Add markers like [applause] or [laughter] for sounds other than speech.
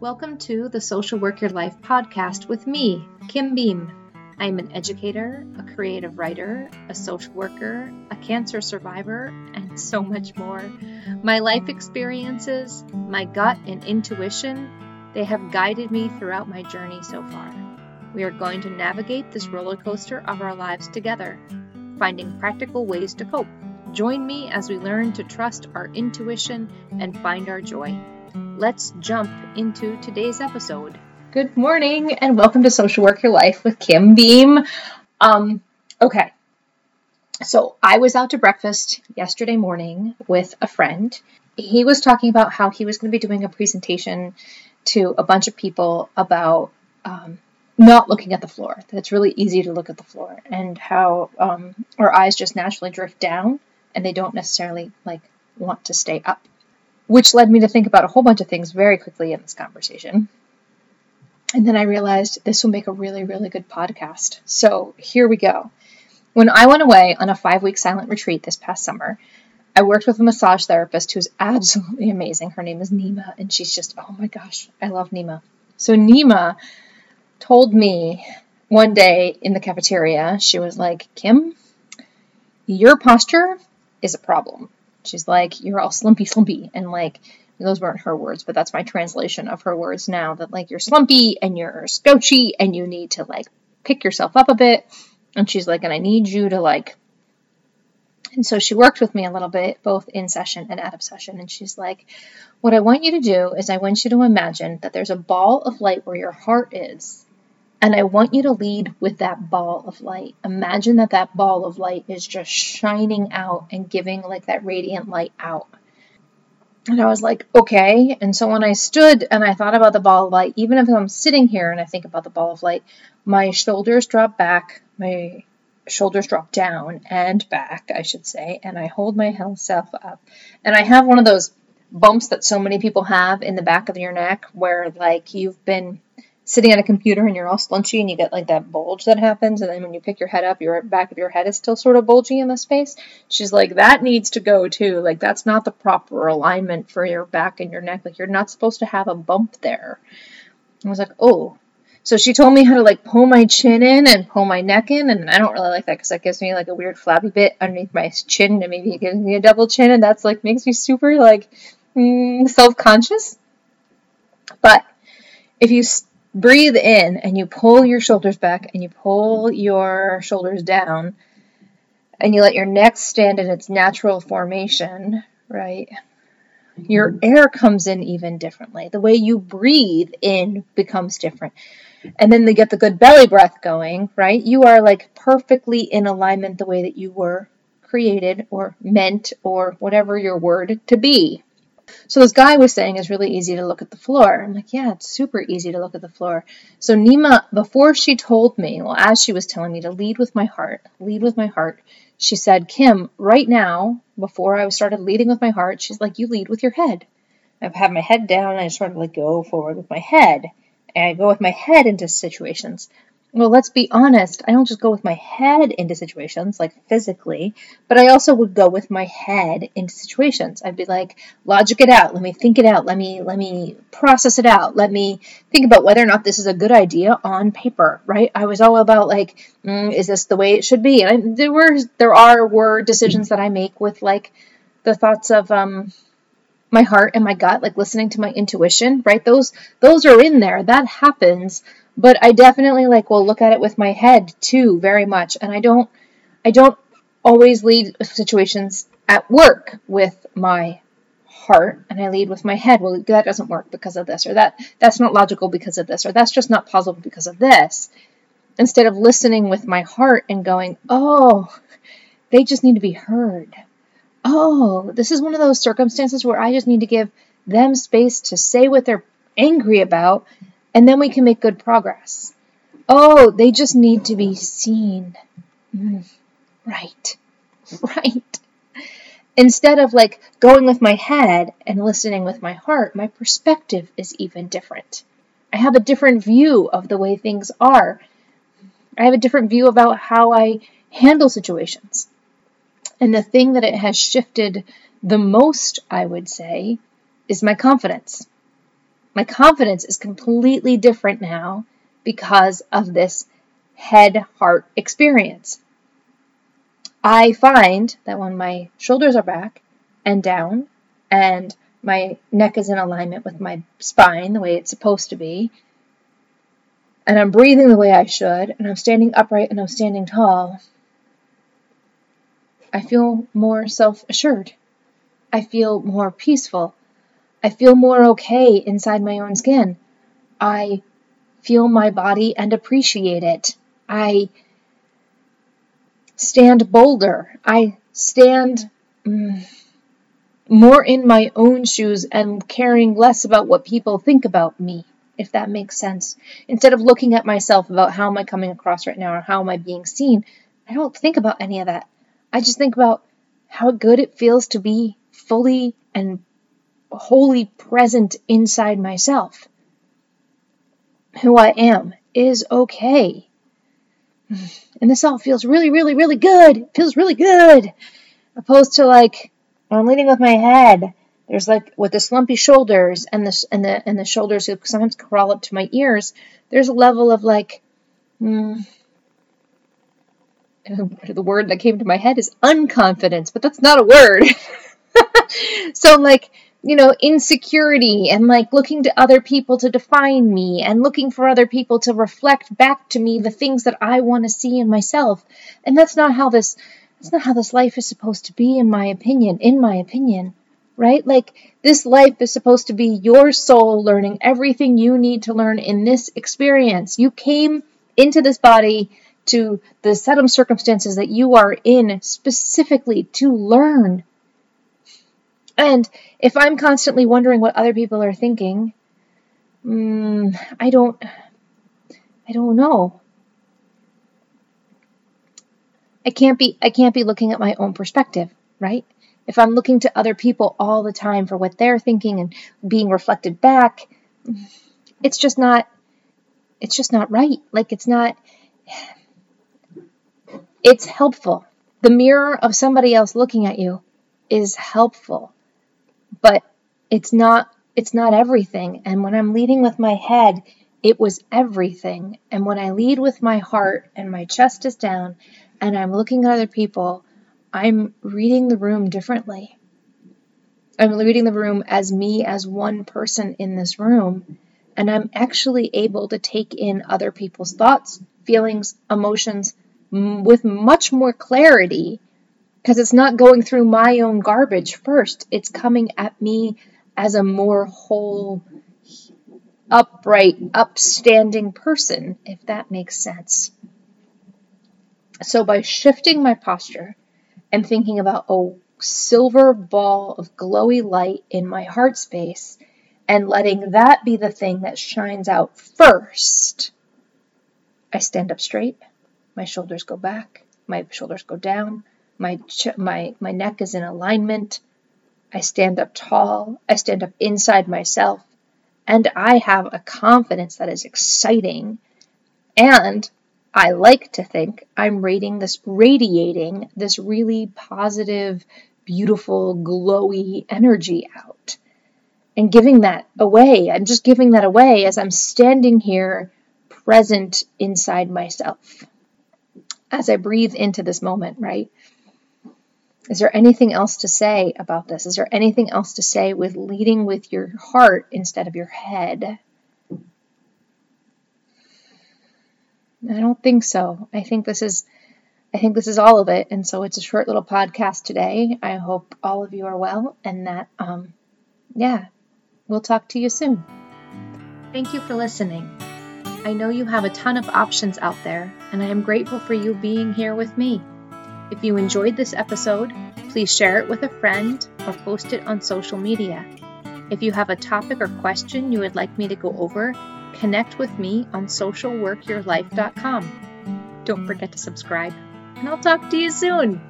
Welcome to the Social Work Your Life podcast with me, Kim Beam. I'm an educator, a creative writer, a social worker, a cancer survivor, and so much more. My life experiences, my gut and intuition, they have guided me throughout my journey so far. We are going to navigate this roller coaster of our lives together, finding practical ways to cope. Join me as we learn to trust our intuition and find our joy. Let's jump into today's episode. Good morning and welcome to Social Work Your Life with Kim Beam. Um, okay, so I was out to breakfast yesterday morning with a friend. He was talking about how he was going to be doing a presentation to a bunch of people about um, not looking at the floor. That it's really easy to look at the floor and how um, our eyes just naturally drift down and they don't necessarily like want to stay up which led me to think about a whole bunch of things very quickly in this conversation. And then I realized this will make a really, really good podcast. So here we go. When I went away on a five week silent retreat this past summer, I worked with a massage therapist who's absolutely amazing. Her name is Nima, and she's just, oh my gosh, I love Nima. So Nima told me one day in the cafeteria, she was like, Kim, your posture is a problem. She's like, you're all slumpy, slumpy. And like, those weren't her words, but that's my translation of her words now that like you're slumpy and you're scouchy and you need to like pick yourself up a bit. And she's like, and I need you to like. And so she worked with me a little bit, both in session and out of session. And she's like, what I want you to do is I want you to imagine that there's a ball of light where your heart is. And I want you to lead with that ball of light. Imagine that that ball of light is just shining out and giving like that radiant light out. And I was like, okay. And so when I stood and I thought about the ball of light, even if I'm sitting here and I think about the ball of light, my shoulders drop back, my shoulders drop down and back, I should say, and I hold my self up. And I have one of those bumps that so many people have in the back of your neck where like you've been sitting at a computer and you're all slunchy and you get like that bulge that happens and then when you pick your head up your back of your head is still sort of bulgy in the space. She's like that needs to go too. Like that's not the proper alignment for your back and your neck. Like you're not supposed to have a bump there. I was like oh. So she told me how to like pull my chin in and pull my neck in and i don't really like that because that gives me like a weird flabby bit underneath my chin and maybe it gives me a double chin and that's like makes me super like mm, self-conscious. But if you breathe in and you pull your shoulders back and you pull your shoulders down and you let your neck stand in its natural formation, right? Mm-hmm. Your air comes in even differently. The way you breathe in becomes different. And then they get the good belly breath going, right? You are like perfectly in alignment the way that you were created or meant or whatever your word to be. So this guy was saying it's really easy to look at the floor. I'm like, yeah, it's super easy to look at the floor. So Nima, before she told me, well, as she was telling me to lead with my heart, lead with my heart, she said, Kim, right now, before I started leading with my heart, she's like, you lead with your head. I've had my head down and I sort of like go forward with my head. And I go with my head into situations. Well, let's be honest. I don't just go with my head into situations, like physically, but I also would go with my head into situations. I'd be like, logic it out. Let me think it out. Let me let me process it out. Let me think about whether or not this is a good idea on paper. Right? I was all about like, mm, is this the way it should be? And I, there were there are were decisions that I make with like the thoughts of um my heart and my gut, like listening to my intuition. Right? Those those are in there. That happens but I definitely like will look at it with my head too very much. And I don't I don't always lead situations at work with my heart and I lead with my head. Well that doesn't work because of this or that that's not logical because of this or that's just not possible because of this. Instead of listening with my heart and going oh they just need to be heard. Oh this is one of those circumstances where I just need to give them space to say what they're angry about and then we can make good progress. Oh, they just need to be seen. Mm, right, [laughs] right. Instead of like going with my head and listening with my heart, my perspective is even different. I have a different view of the way things are. I have a different view about how I handle situations. And the thing that it has shifted the most, I would say, is my confidence My confidence is completely different now because of this head heart experience. I find that when my shoulders are back and down and my neck is in alignment with my spine the way it's supposed to be, and I'm breathing the way I should, and I'm standing upright and I'm standing tall, I feel more self assured. I feel more peaceful. I feel more okay inside my own skin. I feel my body and appreciate it. I stand bolder. I stand mm, more in my own shoes and caring less about what people think about me, if that makes sense. Instead of looking at myself about how am I coming across right now or how am I being seen, I don't think about any of that. I just think about how good it feels to be fully and wholly present inside myself. Who I am is okay. And this all feels really, really, really good. It feels really good. Opposed to like I'm leading with my head, there's like with the slumpy shoulders and the and the and the shoulders who sometimes crawl up to my ears. There's a level of like, mm, [laughs] the word that came to my head is unconfidence, but that's not a word. [laughs] so like you know, insecurity and like looking to other people to define me and looking for other people to reflect back to me the things that I want to see in myself. And that's not how this that's not how this life is supposed to be in my opinion, in my opinion. Right? Like this life is supposed to be your soul learning everything you need to learn in this experience. You came into this body to the set of circumstances that you are in specifically to learn and if I'm constantly wondering what other people are thinking, mm, I don't, I don't know. I can't be, I can't be looking at my own perspective, right? If I'm looking to other people all the time for what they're thinking and being reflected back, it's just not, it's just not right. Like it's not, it's helpful. The mirror of somebody else looking at you is helpful but it's not it's not everything. And when I'm leading with my head, it was everything. And when I lead with my heart and my chest is down and I'm looking at other people, I'm reading the room differently. I'm reading the room as me, as one person in this room. And I'm actually able to take in other people's thoughts, feelings, emotions with much more clarity because it's not going through my own garbage first. It's coming at me as a more whole, upright, upstanding person, if that makes sense. So by shifting my posture and thinking about a silver ball of glowy light in my heart space and letting that be the thing that shines out first, I stand up straight, my shoulders go back, my shoulders go down, my, ch- my, my neck is in alignment. I stand up tall. I stand up inside myself. And I have a confidence that is exciting. And I like to think I'm this, radiating this really positive, beautiful, glowy energy out and giving that away. I'm just giving that away as I'm standing here present inside myself as I breathe into this moment, right? Is there anything else to say about this? Is there anything else to say with leading with your heart instead of your head? I don't think so. I think this is I think this is all of it. And so it's a short little podcast today. I hope all of you are well and that um yeah, we'll talk to you soon. Thank you for listening. I know you have a ton of options out there, and I am grateful for you being here with me. If you enjoyed this episode, please share it with a friend or post it on social media. If you have a topic or question you would like me to go over, connect with me on socialworkyourlife.com. Don't forget to subscribe, and I'll talk to you soon.